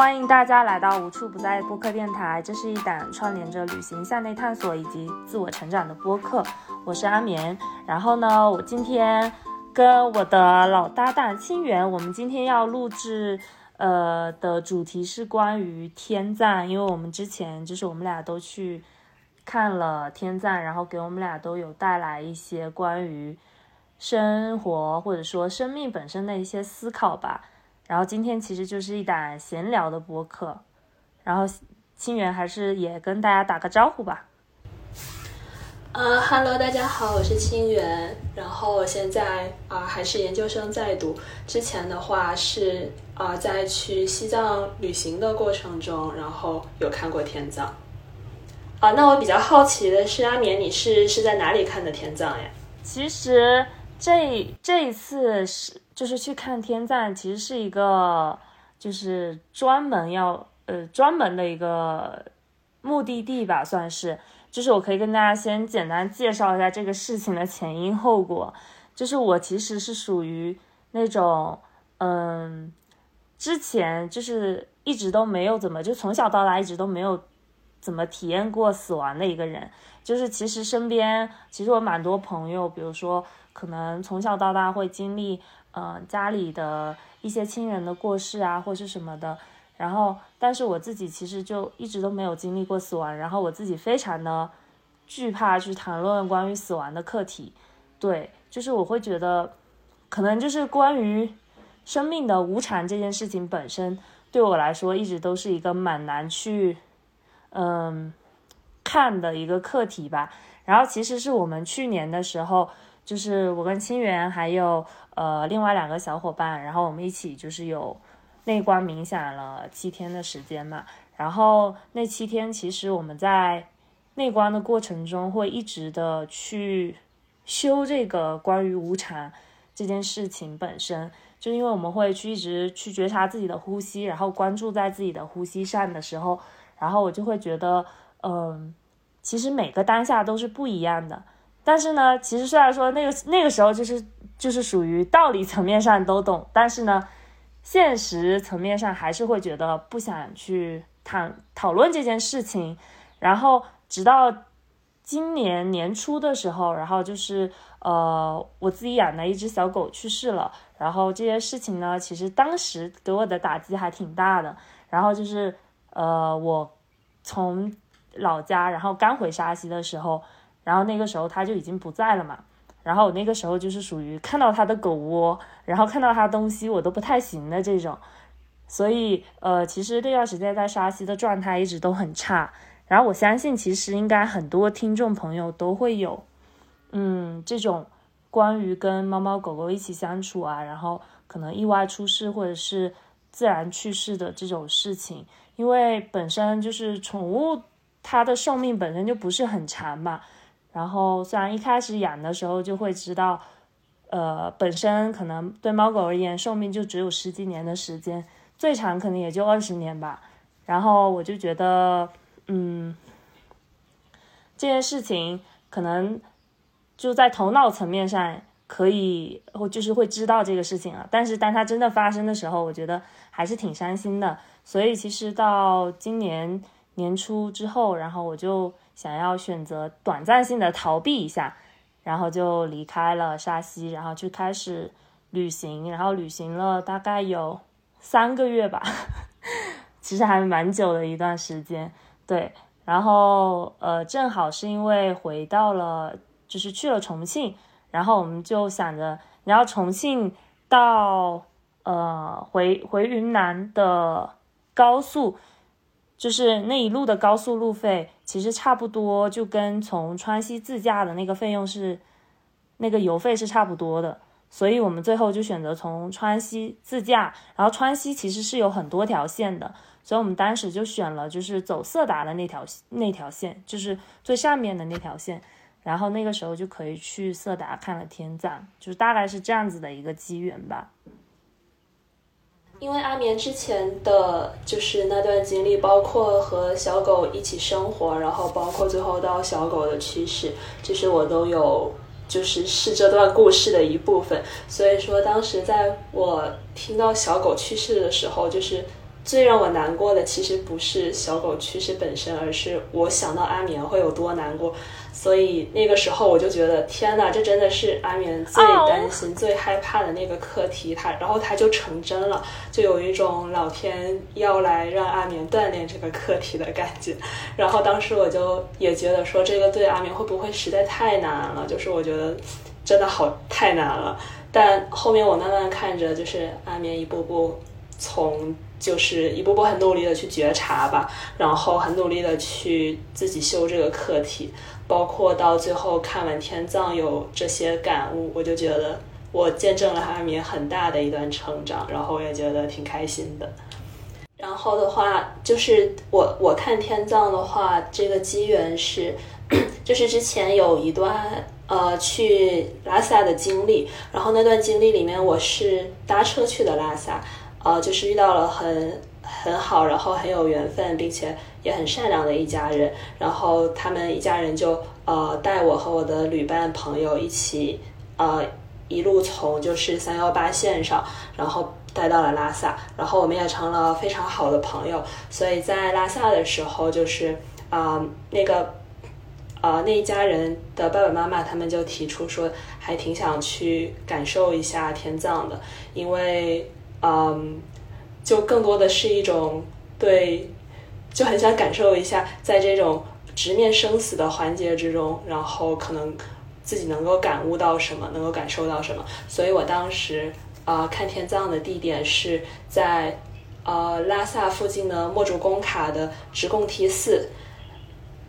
欢迎大家来到无处不在播客电台，这是一档串联着旅行、向内探索以及自我成长的播客。我是阿眠，然后呢，我今天跟我的老搭档清源，我们今天要录制，呃的主题是关于天葬，因为我们之前就是我们俩都去看了天葬，然后给我们俩都有带来一些关于生活或者说生命本身的一些思考吧。然后今天其实就是一档闲聊的播客，然后清源还是也跟大家打个招呼吧。呃哈喽，大家好，我是清源，然后我现在啊还是研究生在读，之前的话是啊在去西藏旅行的过程中，然后有看过天葬。啊，那我比较好奇的是，阿年你是是在哪里看的天葬呀？其实这这一次是。就是去看天葬，其实是一个就是专门要呃专门的一个目的地吧，算是。就是我可以跟大家先简单介绍一下这个事情的前因后果。就是我其实是属于那种嗯，之前就是一直都没有怎么，就从小到大一直都没有怎么体验过死亡的一个人。就是其实身边其实我蛮多朋友，比如说可能从小到大会经历。嗯，家里的一些亲人的过世啊，或是什么的，然后，但是我自己其实就一直都没有经历过死亡，然后我自己非常的惧怕去谈论关于死亡的课题，对，就是我会觉得，可能就是关于生命的无常这件事情本身，对我来说一直都是一个蛮难去，嗯，看的一个课题吧。然后其实是我们去年的时候。就是我跟清源还有呃另外两个小伙伴，然后我们一起就是有内观冥想了七天的时间嘛。然后那七天其实我们在内观的过程中会一直的去修这个关于无常这件事情本身，就因为我们会去一直去觉察自己的呼吸，然后关注在自己的呼吸上的时候，然后我就会觉得，嗯，其实每个当下都是不一样的。但是呢，其实虽然说那个那个时候就是就是属于道理层面上都懂，但是呢，现实层面上还是会觉得不想去谈讨论这件事情。然后直到今年年初的时候，然后就是呃我自己养的一只小狗去世了，然后这些事情呢，其实当时给我的打击还挺大的。然后就是呃我从老家然后刚回沙溪的时候。然后那个时候他就已经不在了嘛，然后我那个时候就是属于看到它的狗窝，然后看到它东西我都不太行的这种，所以呃，其实这段时间在沙溪的状态一直都很差。然后我相信其实应该很多听众朋友都会有，嗯，这种关于跟猫猫狗狗一起相处啊，然后可能意外出事或者是自然去世的这种事情，因为本身就是宠物它的寿命本身就不是很长嘛。然后虽然一开始养的时候就会知道，呃，本身可能对猫狗而言寿命就只有十几年的时间，最长可能也就二十年吧。然后我就觉得，嗯，这件事情可能就在头脑层面上可以，或就是会知道这个事情了。但是当它真的发生的时候，我觉得还是挺伤心的。所以其实到今年年初之后，然后我就。想要选择短暂性的逃避一下，然后就离开了沙溪，然后就开始旅行，然后旅行了大概有三个月吧，其实还蛮久的一段时间。对，然后呃，正好是因为回到了，就是去了重庆，然后我们就想着，然后重庆到呃回回云南的高速。就是那一路的高速路费，其实差不多就跟从川西自驾的那个费用是，那个油费是差不多的，所以我们最后就选择从川西自驾。然后川西其实是有很多条线的，所以我们当时就选了就是走色达的那条那条线，就是最上面的那条线。然后那个时候就可以去色达看了天葬，就是大概是这样子的一个机缘吧。因为阿眠之前的就是那段经历，包括和小狗一起生活，然后包括最后到小狗的去世，其实我都有就是是这段故事的一部分。所以说，当时在我听到小狗去世的时候，就是最让我难过的其实不是小狗去世本身，而是我想到阿棉会有多难过。所以那个时候我就觉得，天哪，这真的是阿棉最担心、最害怕的那个课题。他，然后他就成真了，就有一种老天要来让阿棉锻炼这个课题的感觉。然后当时我就也觉得说，这个对阿棉会不会实在太难了？就是我觉得真的好太难了。但后面我慢慢看着，就是阿棉一步步从。就是一步步很努力的去觉察吧，然后很努力的去自己修这个课题，包括到最后看完天葬有这些感悟，我就觉得我见证了阿米很大的一段成长，然后我也觉得挺开心的。然后的话，就是我我看天葬的话，这个机缘是，就是之前有一段呃去拉萨的经历，然后那段经历里面我是搭车去的拉萨。呃，就是遇到了很很好，然后很有缘分，并且也很善良的一家人。然后他们一家人就呃带我和我的旅伴朋友一起呃一路从就是三幺八线上，然后带到了拉萨。然后我们也成了非常好的朋友。所以在拉萨的时候，就是啊那个呃那一家人的爸爸妈妈他们就提出说，还挺想去感受一下天葬的，因为。嗯，就更多的是一种对，就很想感受一下，在这种直面生死的环节之中，然后可能自己能够感悟到什么，能够感受到什么。所以我当时啊，看天葬的地点是在呃拉萨附近的墨竹工卡的直贡提寺。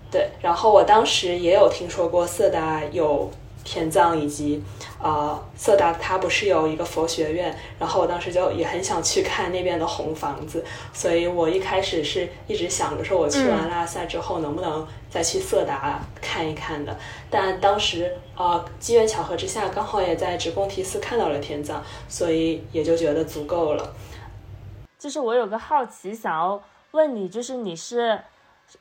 对，然后我当时也有听说过色达有。天葬以及啊，色达它不是有一个佛学院，然后我当时就也很想去看那边的红房子，所以我一开始是一直想着说，我去完拉萨之后能不能再去色达看一看的。但当时啊，机缘巧合之下，刚好也在直贡提寺看到了天葬，所以也就觉得足够了。就是我有个好奇想要问你，就是你是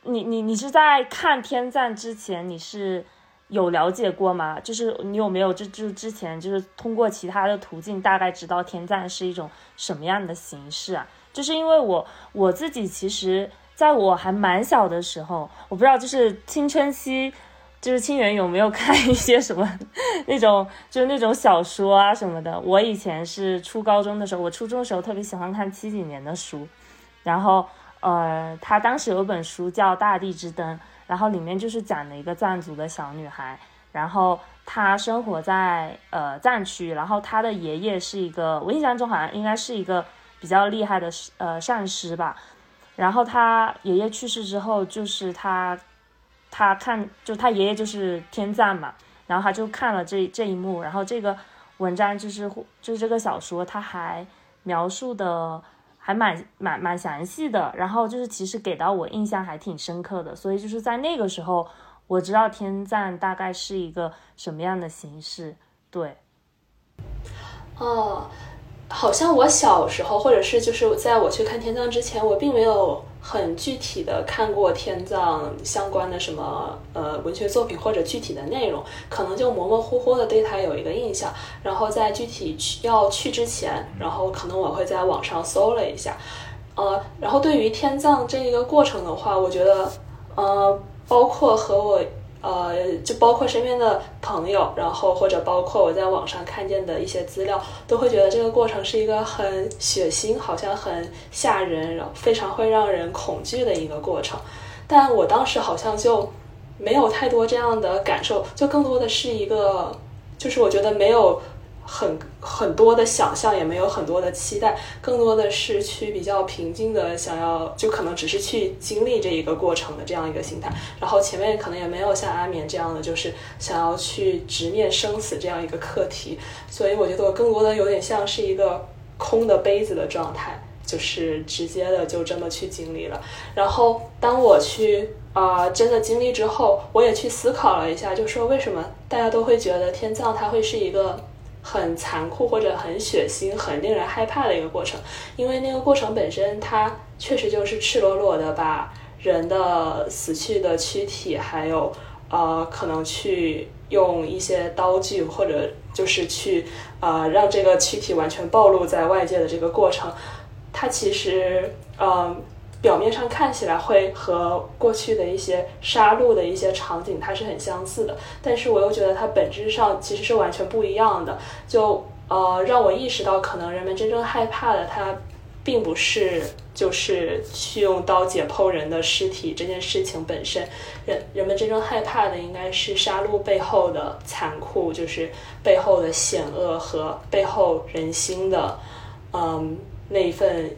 你你你是在看天葬之前你是？有了解过吗？就是你有没有就就之前就是通过其他的途径大概知道天赞是一种什么样的形式啊？就是因为我我自己其实在我还蛮小的时候，我不知道就是青春期，就是清源有没有看一些什么那种就是那种小说啊什么的。我以前是初高中的时候，我初中的时候特别喜欢看七几年的书，然后呃，他当时有本书叫《大地之灯》。然后里面就是讲的一个藏族的小女孩，然后她生活在呃藏区，然后她的爷爷是一个，我印象中好像应该是一个比较厉害的呃上师吧。然后她爷爷去世之后，就是她，她看就她爷爷就是天葬嘛，然后她就看了这这一幕，然后这个文章就是就是这个小说，他还描述的。还蛮蛮蛮详细的，然后就是其实给到我印象还挺深刻的，所以就是在那个时候我知道天葬大概是一个什么样的形式，对。哦，好像我小时候或者是就是在我去看天葬之前，我并没有。很具体的看过天葬相关的什么呃文学作品或者具体的内容，可能就模模糊糊的对他有一个印象。然后在具体去要去之前，然后可能我会在网上搜了一下，呃，然后对于天葬这一个过程的话，我觉得呃，包括和我。呃，就包括身边的朋友，然后或者包括我在网上看见的一些资料，都会觉得这个过程是一个很血腥，好像很吓人，然后非常会让人恐惧的一个过程。但我当时好像就没有太多这样的感受，就更多的是一个，就是我觉得没有。很很多的想象，也没有很多的期待，更多的是去比较平静的想要，就可能只是去经历这一个过程的这样一个心态。然后前面可能也没有像阿眠这样的，就是想要去直面生死这样一个课题。所以我觉得我更多的有点像是一个空的杯子的状态，就是直接的就这么去经历了。然后当我去啊真的经历之后，我也去思考了一下，就说为什么大家都会觉得天葬它会是一个。很残酷或者很血腥、很令人害怕的一个过程，因为那个过程本身，它确实就是赤裸裸的把人的死去的躯体，还有呃，可能去用一些刀具，或者就是去呃，让这个躯体完全暴露在外界的这个过程，它其实嗯。表面上看起来会和过去的一些杀戮的一些场景它是很相似的，但是我又觉得它本质上其实是完全不一样的。就呃让我意识到，可能人们真正害怕的，它并不是就是去用刀解剖人的尸体这件事情本身，人人们真正害怕的应该是杀戮背后的残酷，就是背后的险恶和背后人心的嗯那一份。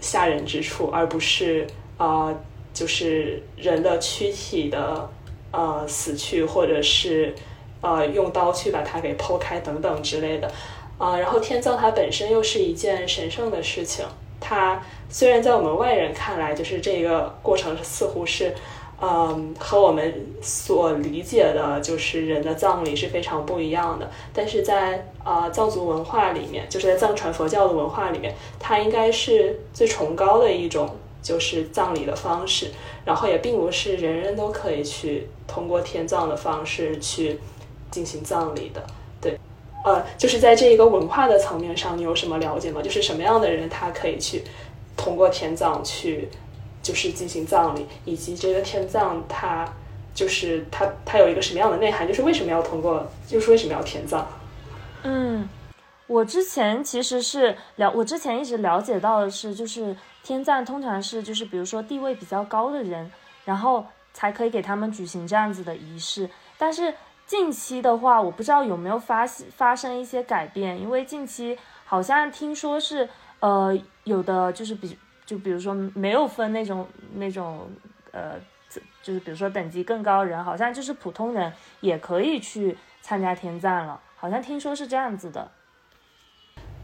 吓人之处，而不是啊，就是人的躯体的呃死去，或者是呃用刀去把它给剖开等等之类的啊。然后天葬它本身又是一件神圣的事情，它虽然在我们外人看来，就是这个过程似乎是。嗯，和我们所理解的，就是人的葬礼是非常不一样的。但是在啊藏族文化里面，就是在藏传佛教的文化里面，它应该是最崇高的一种，就是葬礼的方式。然后也并不是人人都可以去通过天葬的方式去进行葬礼的。对，呃，就是在这一个文化的层面上，你有什么了解吗？就是什么样的人他可以去通过天葬去？就是进行葬礼，以及这个天葬，它就是它它有一个什么样的内涵？就是为什么要通过？就是为什么要天葬？嗯，我之前其实是了，我之前一直了解到的是，就是天葬通常是就是比如说地位比较高的人，然后才可以给他们举行这样子的仪式。但是近期的话，我不知道有没有发发生一些改变，因为近期好像听说是呃有的就是比。就比如说没有分那种那种呃，就是比如说等级更高人，好像就是普通人也可以去参加天葬了，好像听说是这样子的。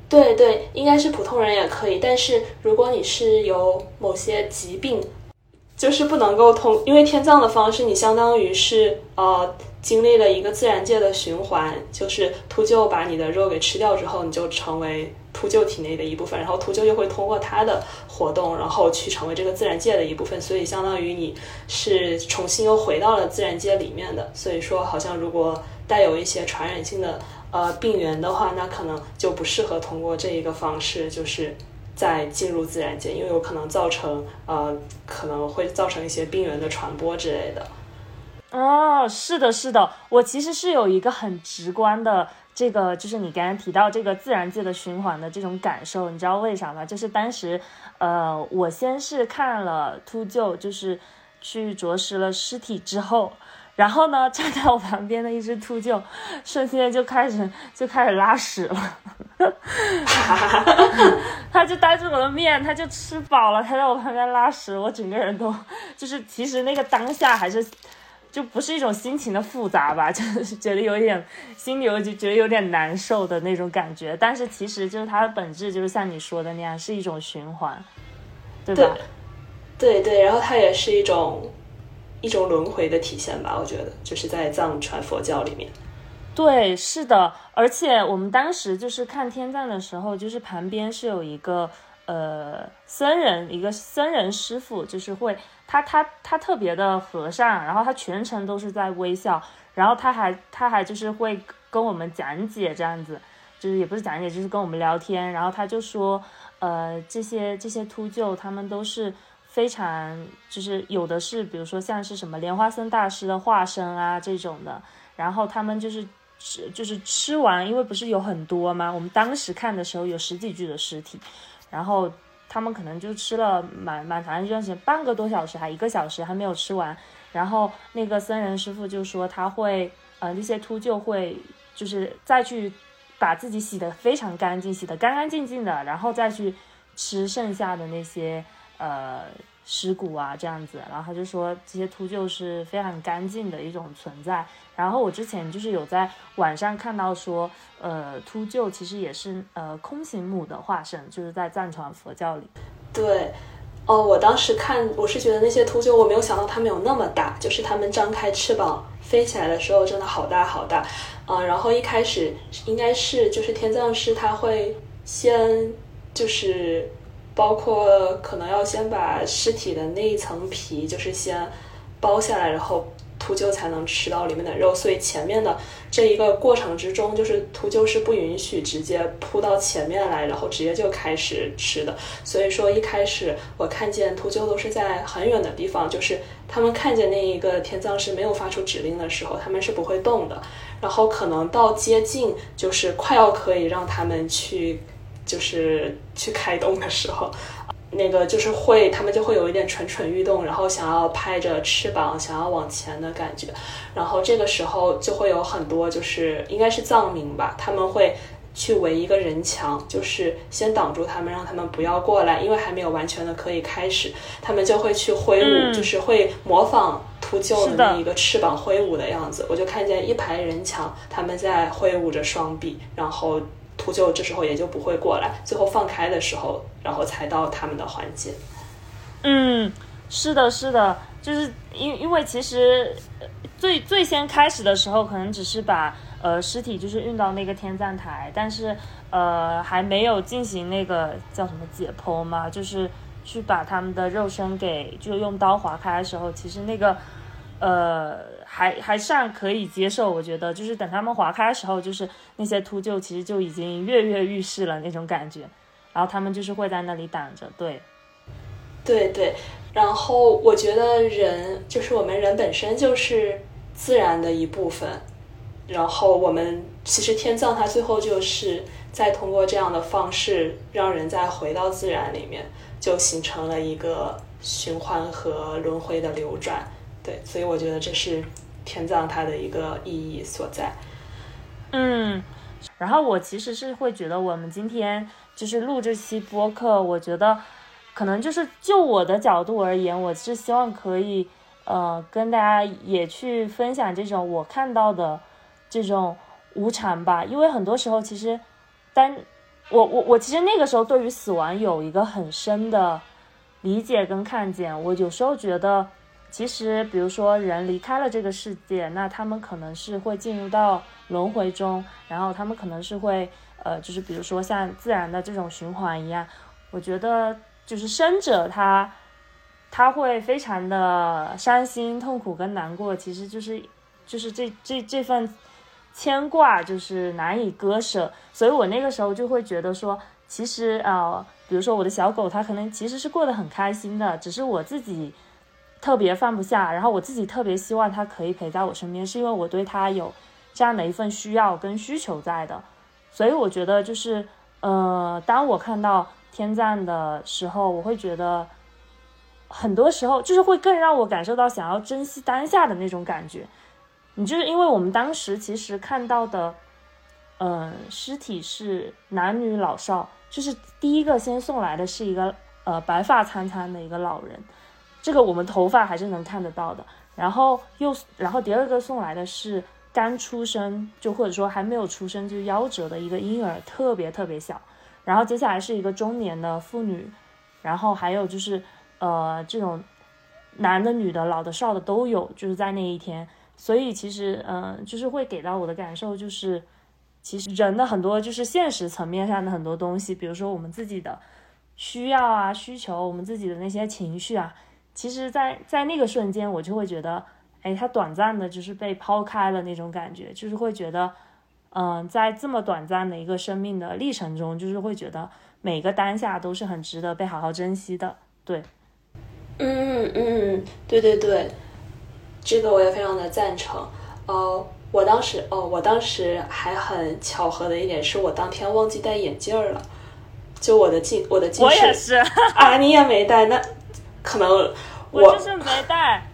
对对，应该是普通人也可以，但是如果你是有某些疾病，就是不能够通，因为天葬的方式，你相当于是呃经历了一个自然界的循环，就是秃鹫把你的肉给吃掉之后，你就成为。秃鹫体内的一部分，然后秃鹫又会通过它的活动，然后去成为这个自然界的一部分，所以相当于你是重新又回到了自然界里面的。所以说，好像如果带有一些传染性的呃病源的话，那可能就不适合通过这一个方式，就是再进入自然界，因为有可能造成呃可能会造成一些病源的传播之类的。哦，是的，是的，我其实是有一个很直观的。这个就是你刚刚提到这个自然界的循环的这种感受，你知道为啥吗？就是当时，呃，我先是看了秃鹫，就是去啄食了尸体之后，然后呢，站在我旁边的一只秃鹫，瞬间就开始就开始拉屎了，他就当着我的面，他就吃饱了，他在我旁边拉屎，我整个人都就是其实那个当下还是。就不是一种心情的复杂吧，就是觉得有点心里，有就觉得有点难受的那种感觉。但是其实就是它的本质，就是像你说的那样，是一种循环，对吧？对对，然后它也是一种一种轮回的体现吧，我觉得，就是在藏传佛教里面。对，是的，而且我们当时就是看天葬的时候，就是旁边是有一个呃僧人，一个僧人师傅，就是会。他他他特别的和善，然后他全程都是在微笑，然后他还他还就是会跟我们讲解这样子，就是也不是讲解，就是跟我们聊天。然后他就说，呃，这些这些秃鹫他们都是非常，就是有的是，比如说像是什么莲花僧大师的化身啊这种的。然后他们就是吃就是吃完，因为不是有很多吗？我们当时看的时候有十几具的尸体，然后。他们可能就吃了蛮蛮长一段时间，半个多小时还一个小时还没有吃完。然后那个僧人师傅就说他会，呃，那些秃鹫会就是再去把自己洗得非常干净，洗得干干净净的，然后再去吃剩下的那些呃。尸骨啊，这样子，然后他就说这些秃鹫是非常干净的一种存在。然后我之前就是有在网上看到说，呃，秃鹫其实也是呃空行母的化身，就是在藏传佛教里。对，哦，我当时看，我是觉得那些秃鹫，我没有想到它们有那么大，就是它们张开翅膀飞起来的时候，真的好大好大啊。然后一开始应该是就是天葬师他会先就是。包括可能要先把尸体的那一层皮，就是先剥下来，然后秃鹫才能吃到里面的肉，所以前面的这一个过程之中，就是秃鹫是不允许直接扑到前面来，然后直接就开始吃的。所以说一开始我看见秃鹫都是在很远的地方，就是他们看见那一个天葬师没有发出指令的时候，他们是不会动的。然后可能到接近，就是快要可以让他们去，就是去开动的时候。那个就是会，他们就会有一点蠢蠢欲动，然后想要拍着翅膀，想要往前的感觉。然后这个时候就会有很多，就是应该是藏民吧，他们会去围一个人墙，就是先挡住他们，让他们不要过来，因为还没有完全的可以开始。他们就会去挥舞，就是会模仿秃鹫的那一个翅膀挥舞的样子。我就看见一排人墙，他们在挥舞着双臂，然后。秃鹫这时候也就不会过来，最后放开的时候，然后才到他们的环节。嗯，是的，是的，就是因因为其实最最先开始的时候，可能只是把呃尸体就是运到那个天葬台，但是呃还没有进行那个叫什么解剖嘛，就是去把他们的肉身给就用刀划开的时候，其实那个呃。还还算可以接受，我觉得就是等他们划开的时候，就是那些秃鹫其实就已经跃跃欲试了那种感觉，然后他们就是会在那里挡着，对，对对，然后我觉得人就是我们人本身就是自然的一部分，然后我们其实天葬它最后就是再通过这样的方式让人再回到自然里面，就形成了一个循环和轮回的流转，对，所以我觉得这是。天葬它的一个意义所在，嗯，然后我其实是会觉得，我们今天就是录这期播客，我觉得可能就是就我的角度而言，我是希望可以呃跟大家也去分享这种我看到的这种无常吧，因为很多时候其实，单我我我其实那个时候对于死亡有一个很深的理解跟看见，我有时候觉得。其实，比如说人离开了这个世界，那他们可能是会进入到轮回中，然后他们可能是会，呃，就是比如说像自然的这种循环一样。我觉得，就是生者他他会非常的伤心、痛苦跟难过，其实就是就是这这这份牵挂就是难以割舍。所以我那个时候就会觉得说，其实啊，比如说我的小狗，它可能其实是过得很开心的，只是我自己。特别放不下，然后我自己特别希望他可以陪在我身边，是因为我对他有这样的一份需要跟需求在的，所以我觉得就是，呃，当我看到天赞的时候，我会觉得，很多时候就是会更让我感受到想要珍惜当下的那种感觉。你就是因为我们当时其实看到的，嗯，尸体是男女老少，就是第一个先送来的是一个呃白发苍苍的一个老人。这个我们头发还是能看得到的，然后又然后第二个送来的是刚出生就或者说还没有出生就夭折的一个婴儿，特别特别小，然后接下来是一个中年的妇女，然后还有就是呃这种男的女的老的少的都有，就是在那一天，所以其实嗯就是会给到我的感受就是，其实人的很多就是现实层面上的很多东西，比如说我们自己的需要啊需求，我们自己的那些情绪啊。其实，在在那个瞬间，我就会觉得，哎，他短暂的，就是被抛开了那种感觉，就是会觉得，嗯，在这么短暂的一个生命的历程中，就是会觉得每个当下都是很值得被好好珍惜的。对，嗯嗯，对对对，这个我也非常的赞成。哦，我当时，哦，我当时还很巧合的一点是我当天忘记戴眼镜了，就我的近我的近视，我也是啊，你也没戴那。可能我就是没带，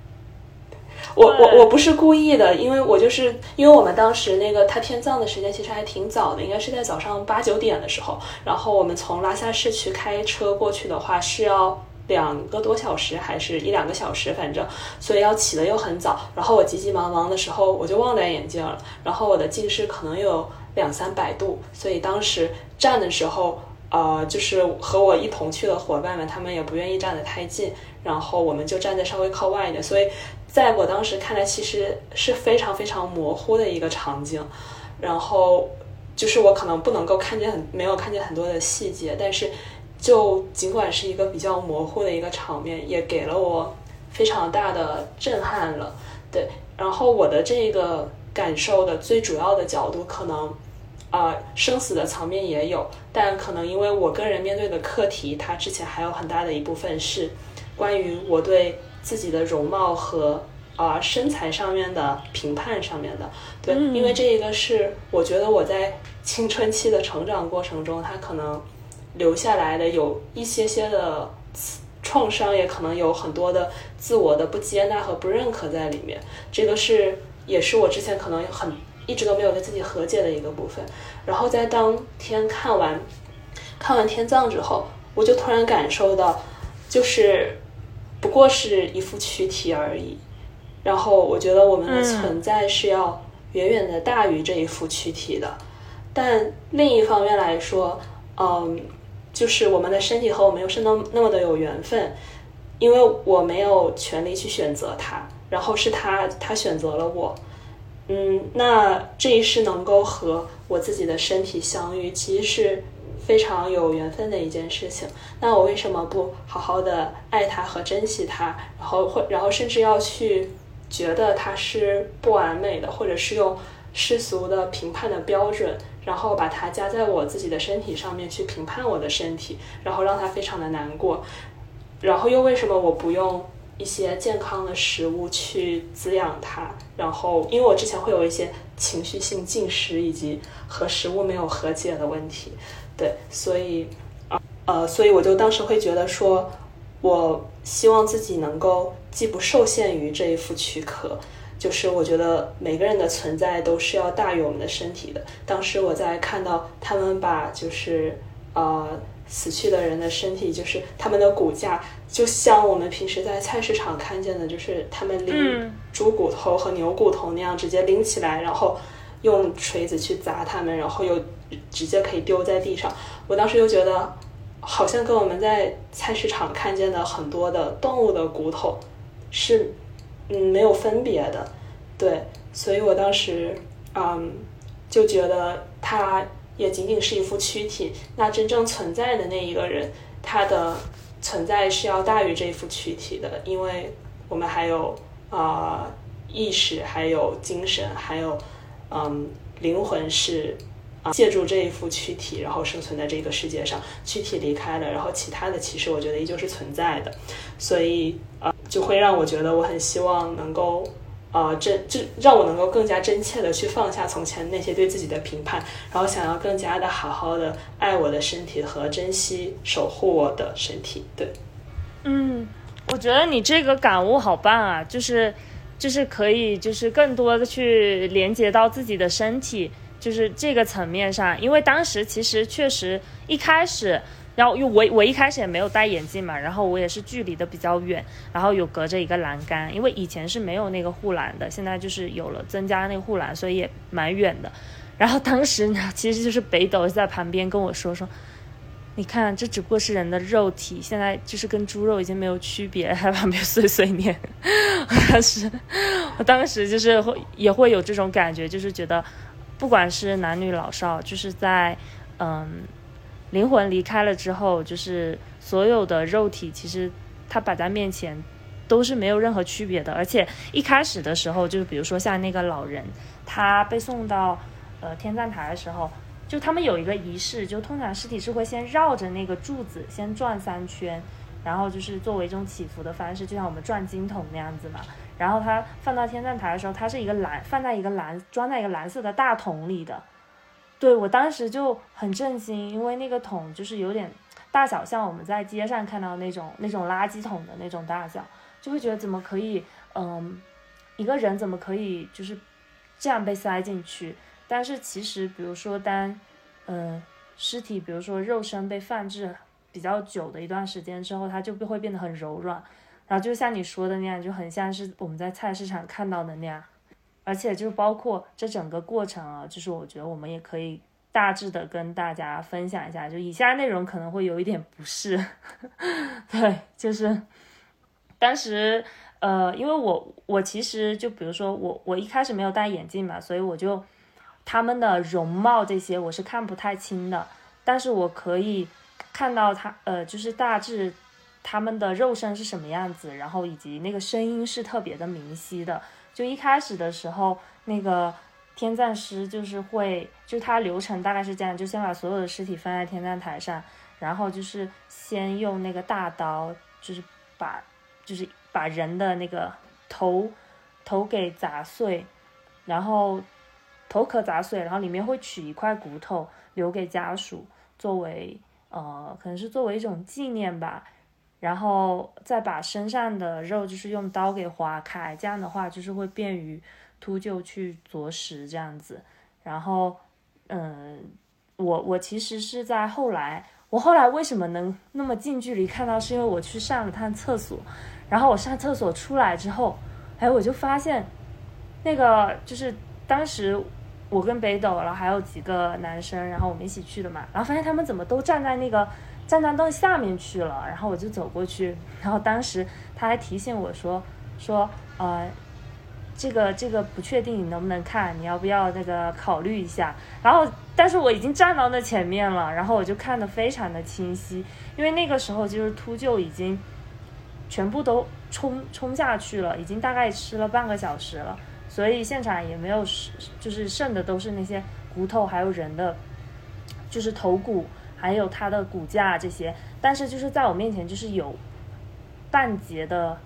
我我我不是故意的，因为我就是因为我们当时那个他天葬的时间其实还挺早的，应该是在早上八九点的时候，然后我们从拉萨市区开车过去的话是要两个多小时还是一两个小时，反正所以要起的又很早，然后我急急忙忙的时候我就忘戴眼镜了，然后我的近视可能有两三百度，所以当时站的时候。呃，就是和我一同去的伙伴们，他们也不愿意站得太近，然后我们就站在稍微靠外一点。所以，在我当时看来，其实是非常非常模糊的一个场景。然后，就是我可能不能够看见很，没有看见很多的细节，但是就尽管是一个比较模糊的一个场面，也给了我非常大的震撼了。对，然后我的这个感受的最主要的角度，可能啊、生死的层面也有，但可能因为我个人面对的课题，它之前还有很大的一部分是关于我对自己的容貌和啊、身材上面的评判上面的。对，嗯因为这一个是我觉得我在青春期的成长过程中，它可能留下来的有一些些的创伤，也可能有很多的自我的不接纳和不认可在里面。这个是也是我之前可能很一直都没有跟自己和解的一个部分。然后在当天看完看完天葬之后，我就突然感受到，就是不过是一副躯体而已。然后我觉得我们的嗯存在是要远远的大于这一副躯体的。但另一方面来说，嗯，就是我们的身体和我们又是那那么的有缘分，因为我没有权利去选择它，然后是他他选择了我。嗯，那这一世能够和我自己的身体相遇，其实是非常有缘分的一件事情。那我为什么不好好的爱它和珍惜它，然后或然后甚至要去觉得它是不完美的，或者是用世俗的评判的标准，然后把它加在我自己的身体上面去评判我的身体，然后让它非常的难过。然后又为什么我不用一些健康的食物去滋养它？然后因为我之前会有一些情绪性进食以及和食物没有和解的问题，对，所以啊呃，所以我就当时会觉得说，我希望自己能够既不受限于这一副躯壳。就是我觉得每个人的存在都是要大于我们的身体的。当时我在看到他们把就是呃死去的人的身体，就是他们的骨架，就像我们平时在菜市场看见的，就是他们拎嗯猪骨头和牛骨头那样直接拎起来，然后用锤子去砸它们，然后又直接可以丢在地上。我当时就觉得，好像跟我们在菜市场看见的很多的动物的骨头是嗯没有分别的，对，所以我当时嗯就觉得它也仅仅是一副躯体，那真正存在的那一个人，他的存在是要大于这副躯体的，因为我们还有啊、意识，还有精神，还有嗯灵魂是。啊，借助这一副躯体，然后生存在这个世界上。躯体离开了，然后其他的其实我觉得依旧是存在的，所以啊，就会让我觉得我很希望能够呃真就让我能够更加真切的去放下从前那些对自己的评判，然后想要更加的好好的爱我的身体和珍惜守护我的身体。对，嗯，我觉得你这个感悟好棒啊，就是就是可以就是更多的去连接到自己的身体，就是这个层面上，因为当时其实确实一开始。然后，因为我我一开始也没有戴眼镜嘛，然后我也是距离的比较远，然后有隔着一个栏杆，因为以前是没有那个护栏的，现在就是有了增加那个护栏，所以也蛮远的。然后当时呢，其实就是北斗在旁边跟我说说，你看，这只不过是人的肉体，现在就是跟猪肉已经没有区别，还旁边碎碎念。当时，我当时就是会也会有这种感觉，就是觉得，不管是男女老少，就是在嗯灵魂离开了之后，就是所有的肉体，其实它摆在面前都是没有任何区别的。而且一开始的时候，就是比如说像那个老人，他被送到呃天葬台的时候。就他们有一个仪式，就通常尸体是会先绕着那个柱子先转三圈，然后就是作为一种祈福的方式，就像我们转经筒那样子嘛。然后它放到天葬台的时候，它是一个蓝放在一个蓝装在一个蓝色的大桶里的。对我当时就很震惊，因为那个桶就是有点大小像我们在街上看到那种那种垃圾桶的那种大小，就会觉得怎么可以，嗯，一个人怎么可以就是这样被塞进去？但是其实，比如说当，嗯，尸体，比如说肉身被放置比较久的一段时间之后，它就会变得很柔软，然后就像你说的那样，就很像是我们在菜市场看到的那样，而且就是包括这整个过程啊，就是我觉得我们也可以大致的跟大家分享一下，就以下内容可能会有一点不适，对，就是当时。呃，因为我我其实就比如说我我一开始没有戴眼镜嘛，所以我就他们的容貌这些我是看不太清的，但是我可以看到他呃，就是大致他们的肉身是什么样子，然后以及那个声音是特别的明晰的，就一开始的时候，那个天葬师就是会，就他流程大概是这样，就先把所有的尸体放在天葬台上，然后就是先用那个大刀，就是把，就是把人的那个头头给砸碎，然后头壳砸碎，然后里面会取一块骨头留给家属，作为呃，可能是作为一种纪念吧。然后再把身上的肉就是用刀给划开，这样的话就是会便于秃鹫去啄食这样子。然后，嗯，我我其实是在后来，我后来为什么能那么近距离看到，是因为我去上了趟厕所。然后我上厕所出来之后，哎，我就发现那个就是当时我跟北斗，然后还有几个男生，然后我们一起去的嘛，然后发现他们怎么都站在那个。站到凳下面去了，然后我就走过去，然后当时他还提醒我说说呃，这个这个不确定你能不能看，你要不要那个考虑一下？然后但是我已经站到那前面了，然后我就看得非常的清晰，因为那个时候就是秃鹫已经全部都冲冲下去了，已经大概吃了半个小时了，所以现场也没有就是剩的都是那些骨头，还有人的就是头骨。还有它的骨架这些，但是就是在我面前就是有半截的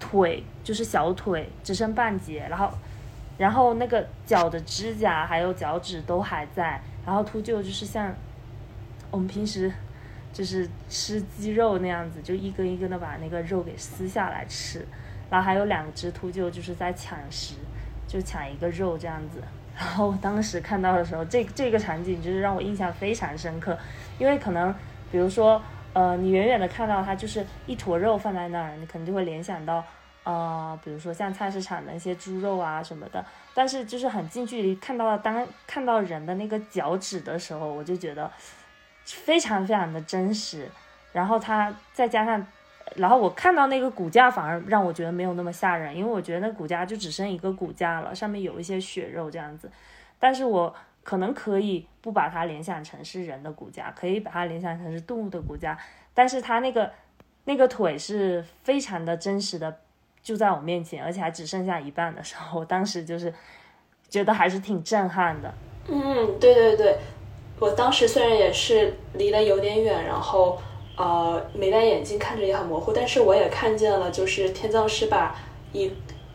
腿，就是小腿只剩半截，然后然后那个脚的指甲还有脚趾都还在，然后秃鹫就是像我们平时就是吃鸡肉那样子，就一根一根的把那个肉给撕下来吃，然后还有两只秃鹫就是在抢食，就抢一个肉这样子。然后我当时看到的时候，这这个场景就是让我印象非常深刻，因为可能，比如说，呃，你远远的看到它就是一坨肉放在那儿，你可能就会联想到，呃，比如说像菜市场的一些猪肉啊什么的。但是就是很近距离看到了当看到人的那个脚趾的时候，我就觉得非常非常的真实。然后它再加上。然后我看到那个骨架，反而让我觉得没有那么吓人，因为我觉得那骨架就只剩一个骨架了，上面有一些血肉这样子。但是我可能可以不把它联想成是人的骨架，可以把它联想成是动物的骨架。但是它那个那个腿是非常的真实的，就在我面前，而且还只剩下一半的时候，我当时就是觉得还是挺震撼的。嗯，对对对，我当时虽然也是离得有点远，然后。呃，没戴眼镜，看着也很模糊，但是我也看见了，就是天葬师把一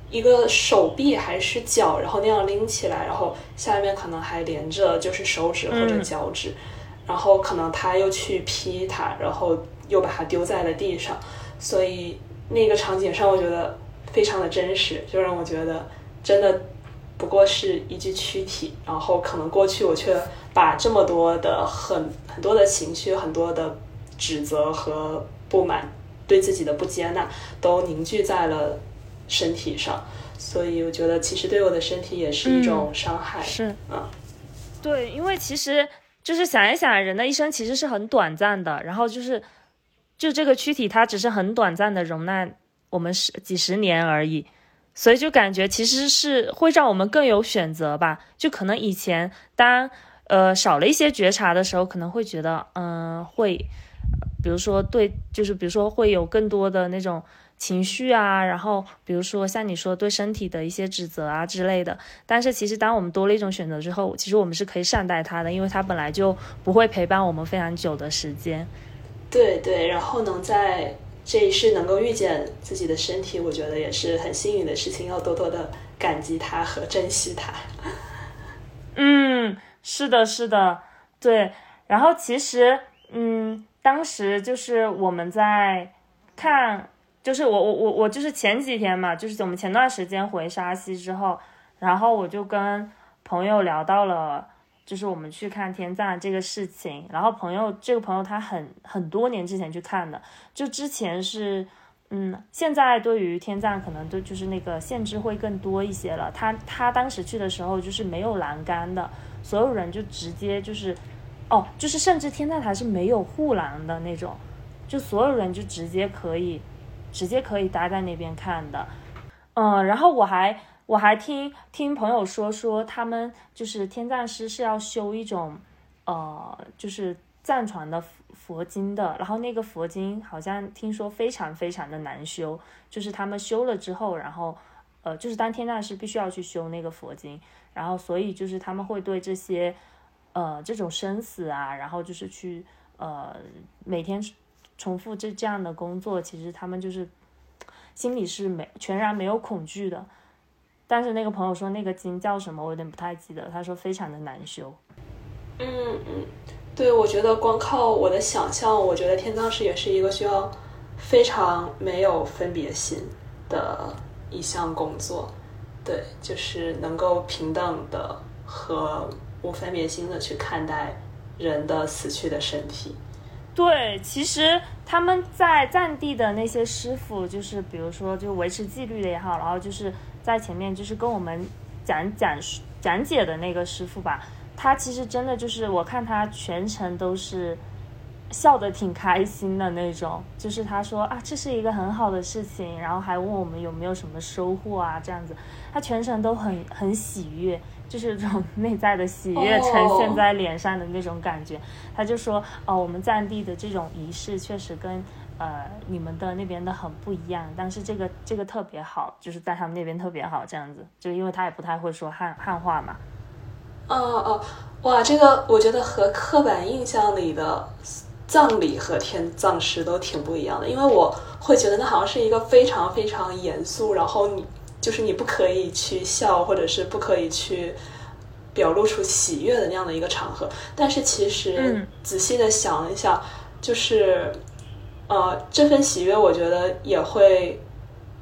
一个手臂还是脚，然后那样拎起来，然后下面可能还连着就是手指或者脚趾，然后可能他又去劈它，然后又把它丢在了地上，所以那个场景上我觉得非常的真实，就让我觉得真的不过是一具躯体，然后可能过去我却把这么多的很很多的情绪，很多的。指责和不满，对自己的不接纳，都凝聚在了身体上，所以我觉得其实对我的身体也是一种伤害。是，啊，对，因为其实就是想一想，人的一生其实是很短暂的，然后就是，就这个躯体它只是很短暂的容纳我们十几十年而已，所以就感觉其实是会让我们更有选择吧。就可能以前当呃少了一些觉察的时候，可能会觉得嗯会。比如说，对，就是比如说会有更多的那种情绪啊，然后比如说像你说对身体的一些指责啊之类的。但是其实当我们多了一种选择之后，其实我们是可以善待它的，因为它本来就不会陪伴我们非常久的时间。对对，然后能在这一世能够遇见自己的身体，我觉得也是很幸运的事情，要多多的感激它和珍惜它。嗯，是的，是的，对。然后其实，嗯。当时就是我们在看，就是我我我我就是前几天嘛，就是我们前段时间回沙溪之后，然后我就跟朋友聊到了，就是我们去看天葬这个事情。然后朋友这个朋友他很很多年之前去看的，就之前是嗯，现在对于天葬可能都就是那个限制会更多一些了。他他当时去的时候就是没有栏杆的，所有人就直接就是。哦，就是甚至天葬台是没有护栏的那种，就所有人就直接可以，直接可以待在那边看的。嗯，然后我还我还听听朋友说说，他们就是天葬师是要修一种，呃，就是藏传的佛经的，然后那个佛经好像听说非常非常的难修，就是他们修了之后，然后呃，就是当天葬师必须要去修那个佛经，然后所以就是他们会对这些呃这种生死啊，然后就是去呃每天重复这这样的工作，其实他们就是心里是没全然没有恐惧的。但是那个朋友说那个经叫什么，我有点不太记得。他说非常的难修。嗯嗯，对，我觉得光靠我的想象，我觉得天葬师也是一个需要非常没有分别心的。一项工作，对，就是能够平等的和无分别心的去看待人的死去的身体。对，其实他们在藏地的那些师傅，就是比如说就维持纪律的也好，然后就是在前面就是跟我们讲讲讲解的那个师傅吧，他其实真的就是我看他全程都是。笑得挺开心的那种，就是他说啊，这是一个很好的事情，然后还问我们有没有什么收获啊，这样子，他全程都很很喜悦，就是这种内在的喜悦呈现在脸上的那种感觉。他就说，哦，我们藏地的这种仪式确实跟呃你们的那边的很不一样，但是这个这个特别好，就是在他们那边特别好，这样子，就因为他也不太会说汉汉话嘛。哦哦，哇，这个我觉得和刻板印象里的。葬礼和天葬师都挺不一样的，因为我会觉得那好像是一个非常非常严肃，然后你就是你不可以去笑，或者是不可以去表露出喜悦的那样的一个场合。但是其实仔细的想一想，就是呃，这份喜悦，我觉得也会，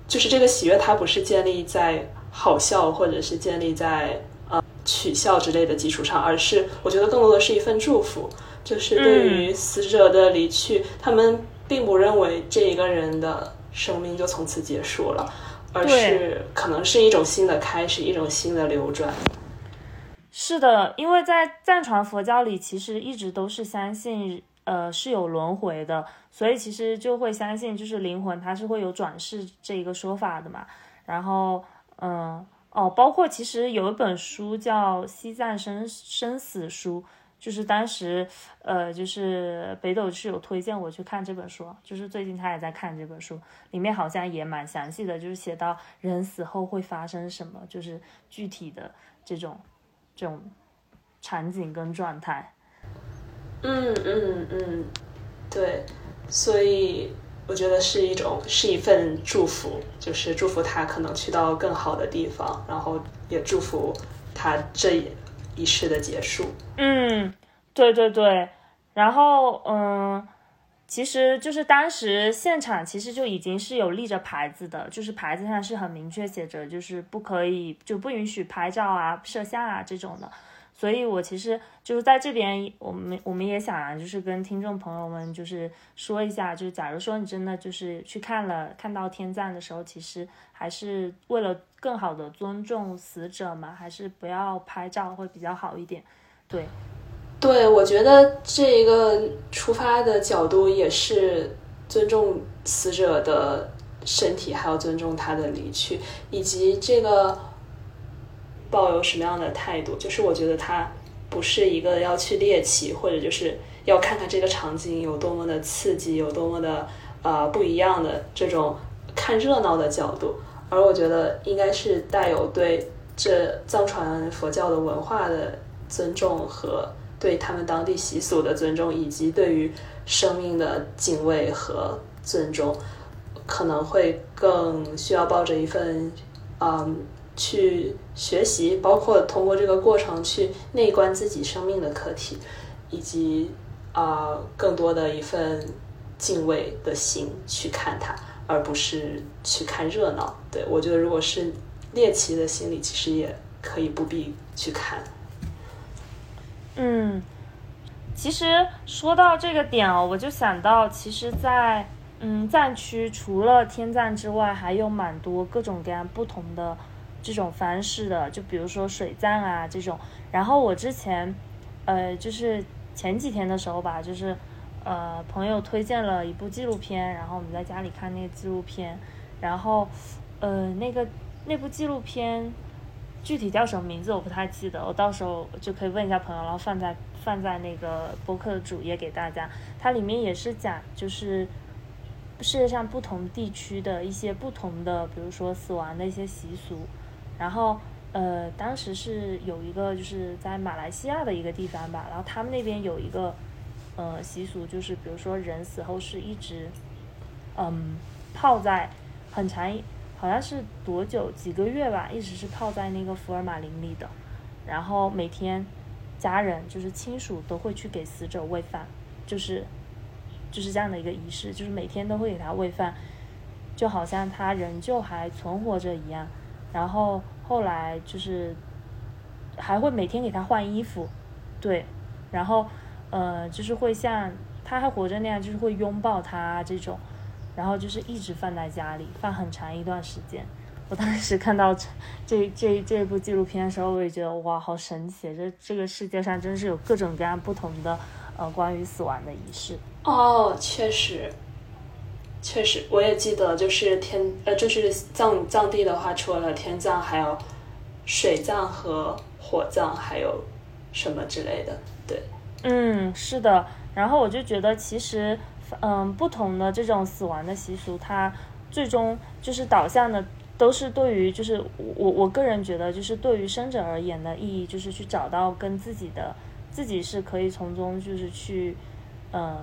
就是这个喜悦它不是建立在好笑或者是建立在呃取笑之类的基础上，而是我觉得更多的是一份祝福。就是对于死者的离去，他们并不认为这一个人的生命就从此结束了，而是可能是一种新的开始，一种新的流转。是的，因为在藏传佛教里，其实一直都是相信，呃，是有轮回的，所以其实就会相信，就是灵魂它是会有转世这一个说法的嘛。然后，嗯，哦，包括其实有一本书叫《西藏生生死书》。就是当时，呃，就是北斗是有推荐我去看这本书，就是最近他也在看这本书，里面好像也蛮详细的，就是写到人死后会发生什么，就是具体的这种这种场景跟状态。嗯嗯嗯，对，所以我觉得是一种是一份祝福，就是祝福他可能去到更好的地方，然后也祝福他这一。仪式的结束，嗯，对对对，然后嗯，其实就是当时现场其实就已经是有立着牌子的，就是牌子上是很明确写着，就是不可以就不允许拍照啊、摄像啊这种的。所以，我其实就是在这边，我们我们也想就是跟听众朋友们就是说一下，就是假如说你真的就是去看了看到天葬的时候，其实还是为了更好的尊重死者嘛，还是不要拍照会比较好一点。对，对，我觉得这一个出发的角度也是尊重死者的身体，还要尊重他的离去，以及这个。抱有什么样的态度？就是我觉得他不是一个要去猎奇，或者就是要看看这个场景有多么的刺激，有多么的呃不一样的这种看热闹的角度。而我觉得应该是带有对这藏传佛教的文化的尊重和对他们当地习俗的尊重，以及对于生命的敬畏和尊重，可能会更需要抱着一份嗯。去学习，包括通过这个过程去内观自己生命的课题，以及啊更多的一份敬畏的心去看它，而不是去看热闹。对我觉得，如果是猎奇的心理，其实也可以不必去看。嗯，其实说到这个点哦，我就想到，其实，在嗯藏区除了天葬之外，还有蛮多各种各样不同的。这种方式的，就比如说水葬啊这种。然后我之前，呃，就是前几天的时候吧，就是呃朋友推荐了一部纪录片，然后我们在家里看那个纪录片，然后呃那个那部纪录片具体叫什么名字我不太记得，我到时候就可以问一下朋友，然后放在放在那个博客的主页给大家。它里面也是讲，就是世界上不同地区的一些不同的，比如说死亡的一些习俗。然后，呃，当时是有一个就是在马来西亚的一个地方吧，然后他们那边有一个呃习俗，就是比如说人死后是一直嗯泡在很长，好像是多久几个月吧，一直是泡在那个福尔马林里的。然后每天家人就是亲属都会去给死者喂饭，就是就是这样的一个仪式，就是每天都会给他喂饭，就好像他仍旧还存活着一样。然后后来就是还会每天给他换衣服，对，然后呃就是会像他还活着那样，就是会拥抱他这种，然后就是一直放在家里放很长一段时间。我当时看到这这这这部纪录片的时候，我也觉得哇，好神奇！这这个世界上真是有各种各样不同的呃关于死亡的仪式。哦，确实，确实，我也记得，就是天呃，就是藏藏地的话，除了天葬，还有水葬和火葬，还有什么之类的。嗯，是的。然后我就觉得，其实嗯，不同的这种死亡的习俗，它最终就是导向的。都是对于，就是我我个人觉得，就是对于生者而言的意义，就是去找到跟自己的自己是可以从中就是去，嗯，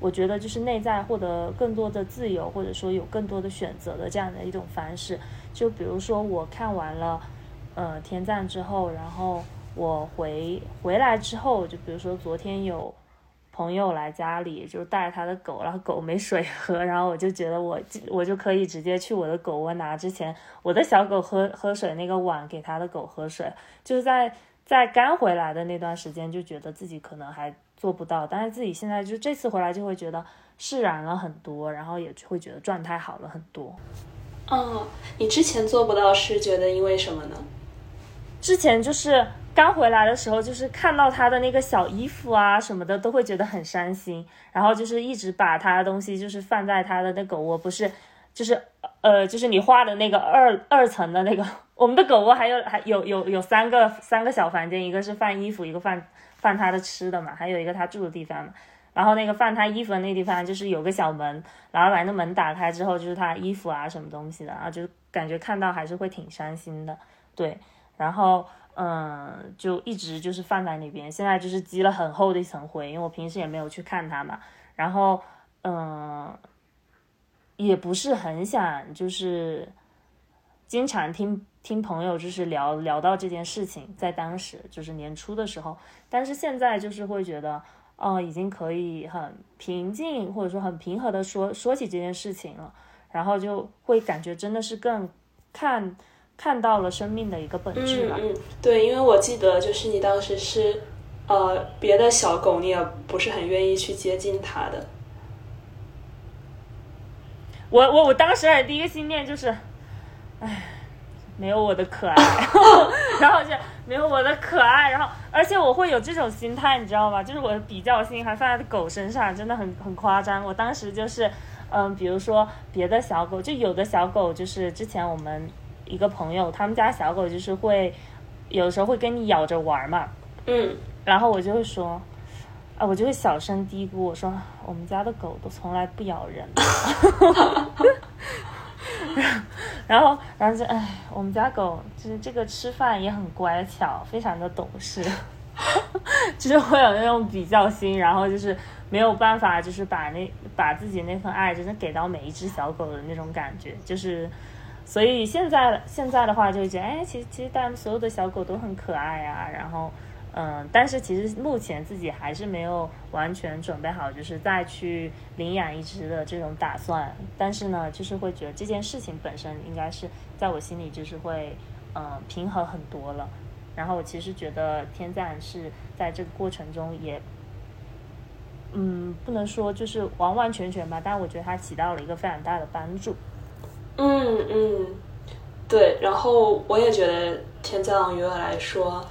我觉得就是内在获得更多的自由，或者说有更多的选择的这样的一种方式。就比如说我看完了，呃，天葬之后，然后我回回来之后，就比如说昨天有。朋友来家里，就带着他的狗，然后狗没水喝，然后我就觉得我我就可以直接去我的狗窝拿之前我的小狗喝喝水那个碗给他的狗喝水，就是在在刚回来的那段时间就觉得自己可能还做不到，但是自己现在就这次回来就会觉得释然了很多，然后也会觉得状态好了很多。哦，你之前做不到是觉得因为什么呢？之前就是。刚回来的时候，就是看到他的那个小衣服啊什么的，都会觉得很伤心。然后就是一直把他的东西就是放在他的那狗窝，不是，就是呃，就是你画的那个二二层的那个。我们的狗窝还有还有有有三个三个小房间，一个是放衣服，一个放放他的吃的嘛，还有一个他住的地方嘛。然后那个放他衣服的那地方就是有个小门，然后把那门打开之后就是他衣服啊什么东西的，然后就感觉看到还是会挺伤心的。对，然后。嗯，就一直就是放在那边，现在就是积了很厚的一层灰，因为我平时也没有去看它嘛。然后，嗯，也不是很想就是经常听听朋友就是聊聊到这件事情，在当时就是年初的时候，但是现在就是会觉得，哦，已经可以很平静或者说很平和的说说起这件事情了，然后就会感觉真的是更看。看到了生命的一个本质吧。嗯嗯，对，因为我记得就是你当时是，呃，别的小狗你也不是很愿意去接近它的。我我我当时第一个心念就是，唉，没有我的可爱，然后就没有我的可爱，然后而且我会有这种心态，你知道吗？就是我的比较心还放在狗身上，真的很很夸张。我当时就是，嗯，比如说别的小狗，就有的小狗就是之前我们。一个朋友，他们家小狗就是会，有时候会跟你咬着玩嘛。嗯。然后我就会说，啊，我就会小声嘀咕，我说我们家的狗都从来不咬人。然后，然后就哎，我们家狗就是这个吃饭也很乖巧，非常的懂事。就是会有那种比较心，然后就是没有办法，就是把那把自己那份爱真的给到每一只小狗的那种感觉，就是。所以现在现在的话，就觉得哎，其实其实大家所有的小狗都很可爱啊。然后，嗯，但是其实目前自己还是没有完全准备好，就是再去领养一只的这种打算。但是呢，就是会觉得这件事情本身应该是在我心里就是会嗯平衡很多了。然后我其实觉得天赞是在这个过程中也，嗯，不能说就是完完全全吧，但我觉得它起到了一个非常大的帮助。嗯嗯，对，然后我也觉得天葬于我来说，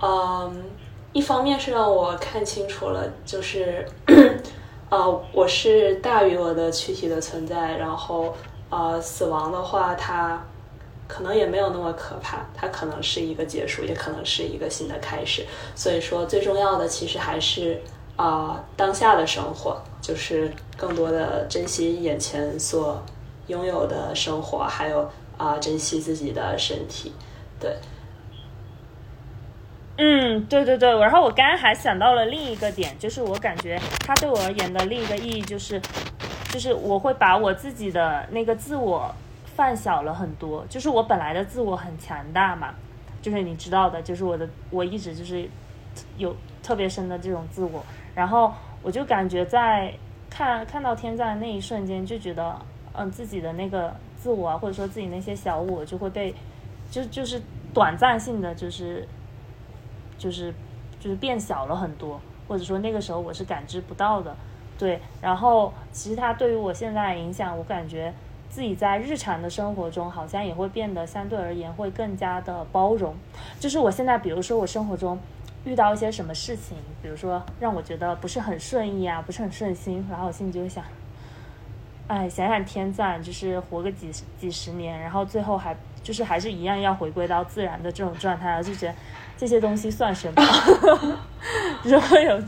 嗯，一方面是让我看清楚了，就是，呃，我是大于我的躯体的存在，然后，呃，死亡的话，它可能也没有那么可怕，它可能是一个结束，也可能是一个新的开始。所以说，最重要的其实还是，啊当下的生活，就是更多的珍惜眼前所拥有的生活，还有啊珍惜自己的身体，对。嗯，对对对，然后我刚刚还想到了另一个点，就是我感觉它对我而言的另一个意义就是，就是我会把我自己的那个自我放小了很多，就是我本来的自我很强大嘛，就是你知道的，就是我的我一直就是有特别深的这种自我，然后我就感觉在看看到天赞的那一瞬间，就觉得嗯自己的那个自我啊，或者说自己那些小我就会被就就是短暂性的就是。就是就是变小了很多，或者说那个时候我是感知不到的，对。然后其实它对于我现在的影响，我感觉自己在日常的生活中好像也会变得相对而言会更加的包容。就是我现在比如说我生活中遇到一些什么事情，比如说让我觉得不是很顺意啊，不是很顺心，然后我心里就会想，哎，想想天赞，就是活个几几十年，然后最后还就是还是一样要回归到自然的这种状态，就觉得。这些东西算什么？就是会有，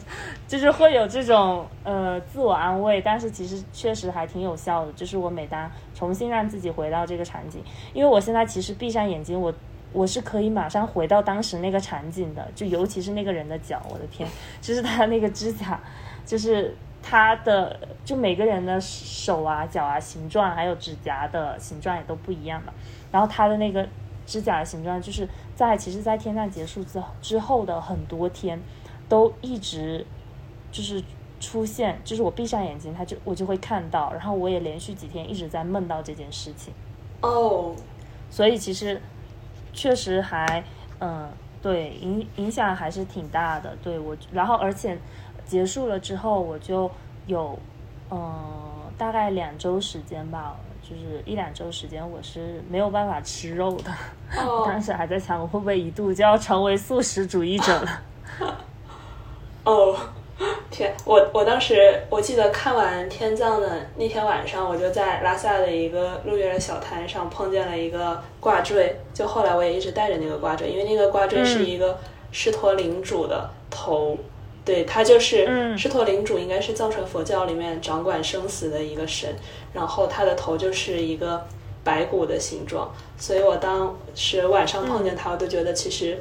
就是会有这种呃自我安慰，但是其实确实还挺有效的。就是我每当重新让自己回到这个场景，因为我现在其实闭上眼睛，我我是可以马上回到当时那个场景的。就尤其是那个人的脚，我的天，就是他那个指甲，就是他的，就每个人的手啊、脚啊形状，还有指甲的形状也都不一样嘛。然后他的那个。指甲的形状，就是在其实，在天战结束之之后的很多天，都一直就是出现，就是我闭上眼睛，它就我就会看到，然后我也连续几天一直在梦到这件事情。哦，所以其实确实还嗯，对影影响还是挺大的。对我，然后而且结束了之后，我就有嗯大概两周时间吧。就是一两周时间，我是没有办法吃肉的。当时还在想，我会不会一度就要成为素食主义者了？哦，天！我我当时我记得看完天葬的那天晚上，我就在拉萨的一个路边的小摊上碰见了一个挂坠。就后来我也一直带着那个挂坠，因为那个挂坠是一个狮驼领主的头。对他就是狮驼领主，应该是藏传佛教里面掌管生死的一个神。然后他的头就是一个白骨的形状，所以我当时晚上碰见他，我都觉得其实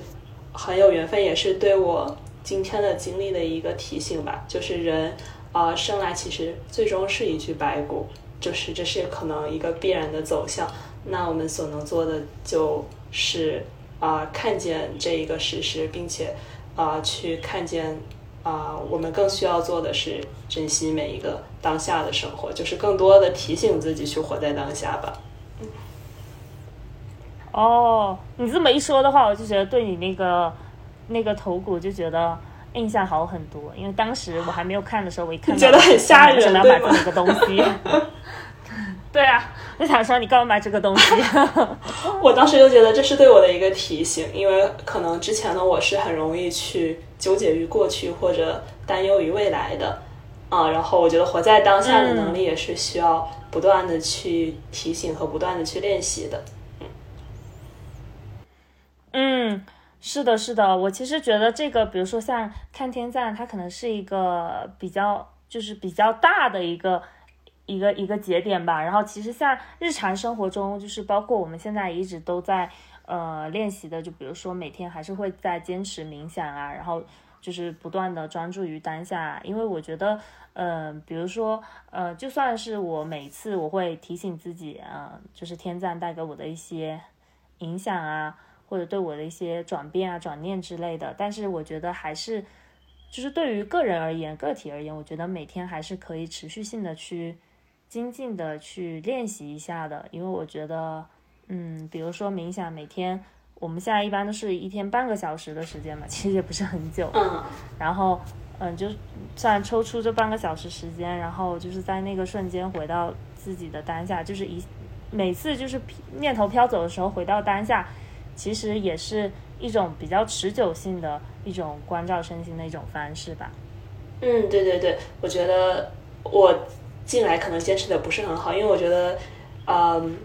很有缘分，也是对我今天的经历的一个提醒吧。就是人啊，生来其实最终是一具白骨，就是这是可能一个必然的走向。那我们所能做的就是啊，看见这一个事实，并且啊，去看见。啊，我们更需要做的是珍惜每一个当下的生活，就是更多的提醒自己去活在当下吧。哦，你这么一说的话，我就觉得对你那个那个头骨就觉得印象好很多，因为当时我还没有看的时候，我一看觉得很吓人，想要买这么一个东西。对啊，我想说你干嘛买这个东西？我当时就觉得这是对我的一个提醒，因为可能之前的我是很容易去纠结于过去或者担忧于未来的啊。然后我觉得活在当下的能力也是需要不断的去提醒和不断的去练习的。嗯，是的，是的。我其实觉得这个，比如说像看天赞，它可能是一个比较就是比较大的一个。一个一个节点吧，然后其实像日常生活中，就是包括我们现在一直都在呃练习的，就比如说每天还是会在坚持冥想啊，然后就是不断的专注于当下，因为我觉得，嗯，比如说，呃，就算是我每次我会提醒自己啊，就是天赞带给我的一些影响啊，或者对我的一些转变啊、转念之类的，但是我觉得还是就是对于个人而言、个体而言，我觉得每天还是可以持续性的去。精进的去练习一下的，因为我觉得，嗯，比如说冥想，每天我们现在一般都是一天半个小时的时间嘛，其实也不是很久。嗯。然后，嗯，就算抽出这半个小时时间，然后就是在那个瞬间回到自己的当下，就是一每次就是念头飘走的时候回到当下，其实也是一种比较持久性的一种关照身心的一种方式吧。嗯，对对对，我觉得我。进来可能坚持的不是很好，因为我觉得，嗯，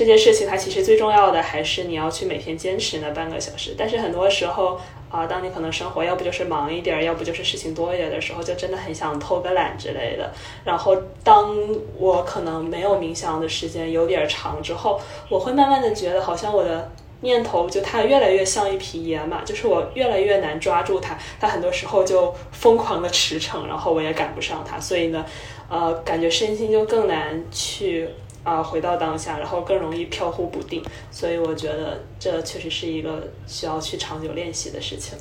这件事情它其实最重要的还是你要去每天坚持那半个小时。但是很多时候，啊，当你可能生活要不就是忙一点，要不就是事情多一点的时候，就真的很想偷个懒之类的。然后当我可能没有冥想的时间有点长之后，我会慢慢的觉得好像我的念头就它越来越像一匹野马，就是我越来越难抓住它，它很多时候就疯狂的驰骋，然后我也赶不上它，所以呢，呃，感觉身心就更难去。啊，回到当下，然后更容易飘忽不定，所以我觉得这确实是一个需要去长久练习的事情。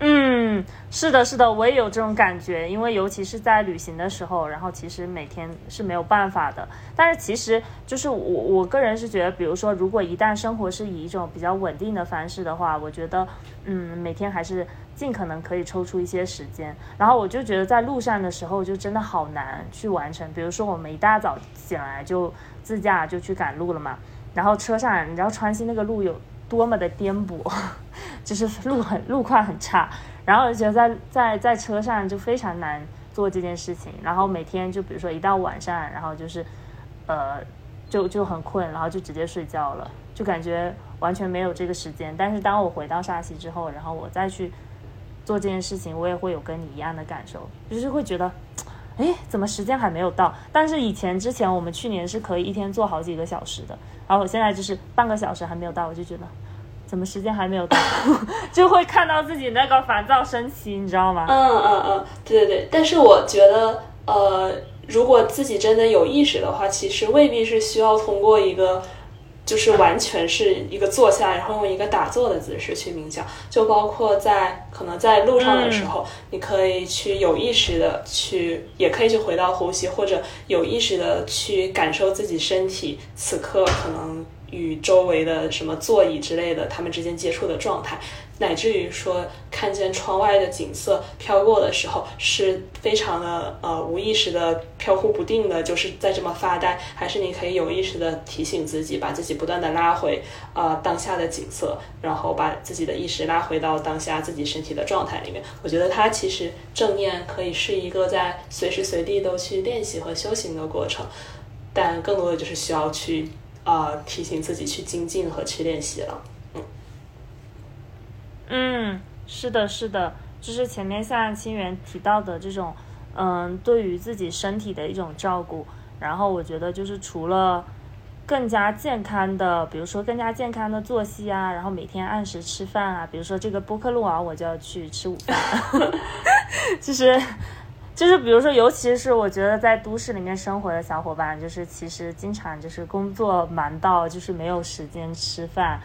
嗯，是的，是的，我也有这种感觉，因为尤其是在旅行的时候，然后其实每天是没有办法的。但是其实就是我我个人是觉得，比如说，如果一旦生活是以一种比较稳定的方式的话，我觉得，嗯，每天还是尽可能可以抽出一些时间。然后我就觉得在路上的时候就真的好难去完成。比如说我们一大早醒来就自驾就去赶路了嘛，然后车上你知道川西那个路有多么的颠簸。就是路很路况很差，然后我觉得在在在车上就非常难做这件事情，然后每天就比如说一到晚上，然后就是，呃，就就很困，然后就直接睡觉了，就感觉完全没有这个时间。但是当我回到沙溪之后，然后我再去做这件事情，我也会有跟你一样的感受，就是会觉得，哎，怎么时间还没有到？但是以前之前我们去年是可以一天做好几个小时的，然后我现在就是半个小时还没有到，我就觉得。怎么时间还没有到，就会看到自己那个烦躁升起，你知道吗？嗯嗯嗯，对对对。但是我觉得，呃，如果自己真的有意识的话，其实未必是需要通过一个，就是完全是一个坐下，然后用一个打坐的姿势去冥想。就包括在可能在路上的时候，你可以去有意识的去，也可以去回到呼吸，或者有意识的去感受自己身体此刻可能。与周围的什么座椅之类的，他们之间接触的状态，乃至于说看见窗外的景色飘过的时候，是非常的呃无意识的飘忽不定的，就是在这么发呆，还是你可以有意识的提醒自己，把自己不断的拉回呃当下的景色，然后把自己的意识拉回到当下自己身体的状态里面。我觉得它其实正念可以是一个在随时随地都去练习和修行的过程，但更多的就是需要去。啊，提醒自己去精进和去练习了。嗯，是的，是的，就是前面像清源提到的这种，嗯，对于自己身体的一种照顾。然后我觉得就是除了更加健康的，比如说更加健康的作息啊，然后每天按时吃饭啊，比如说这个播客录完我就要去吃午饭，就是。就是比如说，尤其是我觉得在都市里面生活的小伙伴，就是其实经常就是工作忙到就是没有时间吃饭。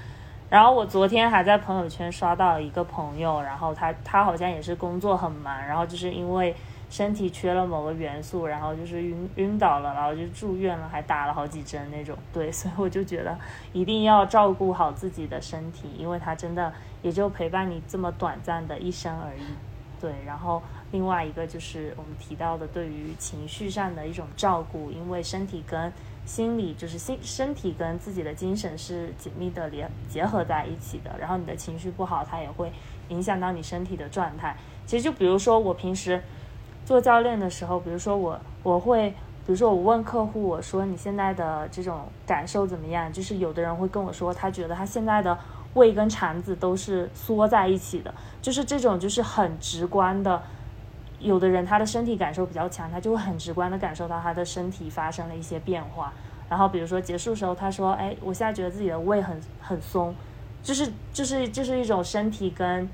然后我昨天还在朋友圈刷到一个朋友，然后他他好像也是工作很忙，然后就是因为身体缺了某个元素，然后就是晕晕倒了，然后就住院了，还打了好几针那种。对，所以我就觉得一定要照顾好自己的身体，因为他真的也就陪伴你这么短暂的一生而已。对，然后。另外一个就是我们提到的对于情绪上的一种照顾，因为身体跟心理就是心身体跟自己的精神是紧密的连结合在一起的。然后你的情绪不好，它也会影响到你身体的状态。其实就比如说我平时做教练的时候，比如说我我会，比如说我问客户，我说你现在的这种感受怎么样？就是有的人会跟我说，他觉得他现在的胃跟肠子都是缩在一起的，就是这种就是很直观的。有的人他的身体感受比较强，他就会很直观的感受到他的身体发生了一些变化。然后比如说结束时候，他说：“哎，我现在觉得自己的胃很很松，就是就是就是一种身体跟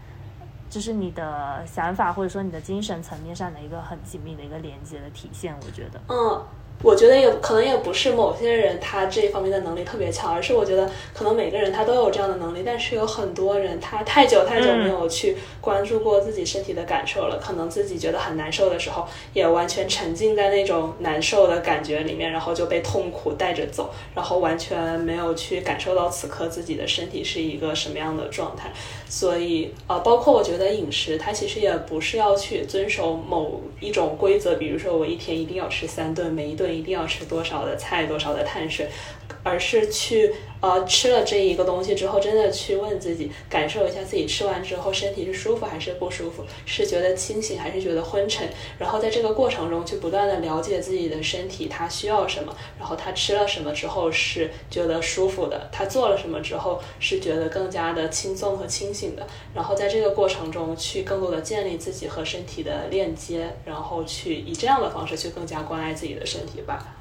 就是你的想法或者说你的精神层面上的一个很紧密的一个连接的体现。”我觉得，嗯。我觉得也可能也不是某些人他这方面的能力特别强，而是我觉得可能每个人他都有这样的能力，但是有很多人他太久太久没有去关注过自己身体的感受了，可能自己觉得很难受的时候，也完全沉浸在那种难受的感觉里面，然后就被痛苦带着走，然后完全没有去感受到此刻自己的身体是一个什么样的状态。所以呃，包括我觉得饮食，它其实也不是要去遵守某一种规则，比如说我一天一定要吃三顿，每一顿。一定要吃多少的菜，多少的碳水，而是去。呃，吃了这一个东西之后，真的去问自己，感受一下自己吃完之后身体是舒服还是不舒服，是觉得清醒还是觉得昏沉。然后在这个过程中，去不断的了解自己的身体，它需要什么，然后它吃了什么之后是觉得舒服的，它做了什么之后是觉得更加的轻松和清醒的。然后在这个过程中，去更多的建立自己和身体的链接，然后去以这样的方式去更加关爱自己的身体吧。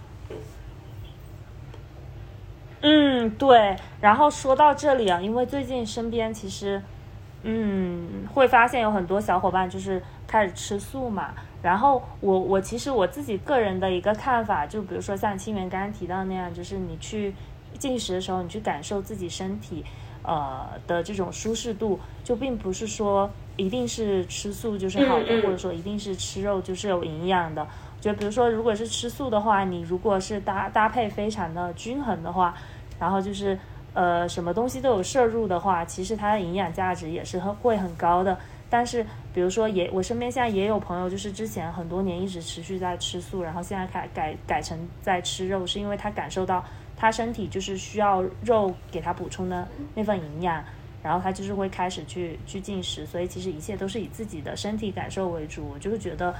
嗯，对。然后说到这里啊，因为最近身边其实，嗯，会发现有很多小伙伴就是开始吃素嘛。然后我我其实我自己个人的一个看法，就比如说像清源刚刚提到那样，就是你去进食的时候，你去感受自己身体呃的这种舒适度，就并不是说一定是吃素就是好的，或者说一定是吃肉就是有营养的。就比如说，如果是吃素的话，你如果是搭搭配非常的均衡的话，然后就是呃什么东西都有摄入的话，其实它的营养价值也是很会很高的。但是比如说也我身边现在也有朋友，就是之前很多年一直持续在吃素，然后现在改改改成在吃肉，是因为他感受到他身体就是需要肉给他补充的那份营养，然后他就是会开始去去进食。所以其实一切都是以自己的身体感受为主，我就是觉得。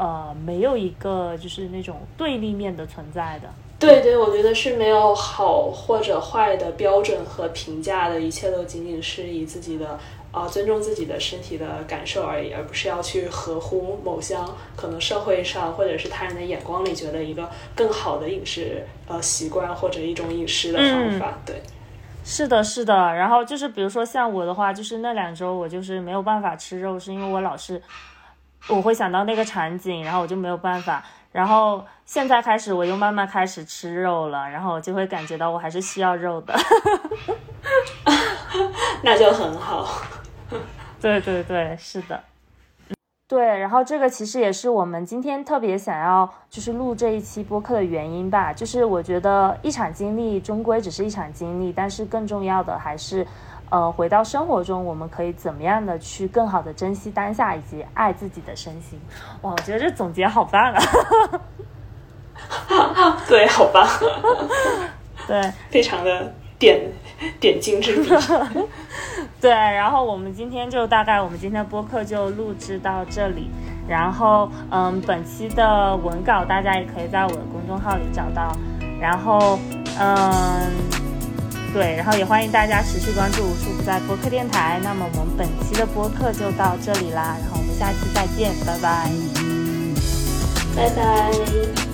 呃，没有一个就是那种对立面的存在的。对对，我觉得是没有好或者坏的标准和评价的，一切都仅仅是以自己的啊尊重自己的身体的感受而已，而不是要去合乎某项可能社会上或者是他人的眼光里觉得一个更好的饮食呃习惯或者一种饮食的方法。对，是的，是的。然后就是比如说像我的话，就是那两周我就是没有办法吃肉，是因为我老是。我会想到那个场景，然后我就没有办法。然后现在开始，我又慢慢开始吃肉了，然后我就会感觉到我还是需要肉的。那就很好。对对对，是的。对，然后这个其实也是我们今天特别想要就是录这一期播客的原因吧。就是我觉得一场经历终归只是一场经历，但是更重要的还是。呃，回到生活中，我们可以怎么样的去更好的珍惜当下，以及爱自己的身心？哇，我觉得这总结好棒啊！对，好棒。对，非常的点点睛之笔。对，然后我们今天就大概，我们今天播客就录制到这里。然后，嗯，本期的文稿大家也可以在我的公众号里找到。然后，嗯。对，然后也欢迎大家持续关注无处不在播客电台。那么我们本期的播客就到这里啦，然后我们下期再见，拜拜，拜拜。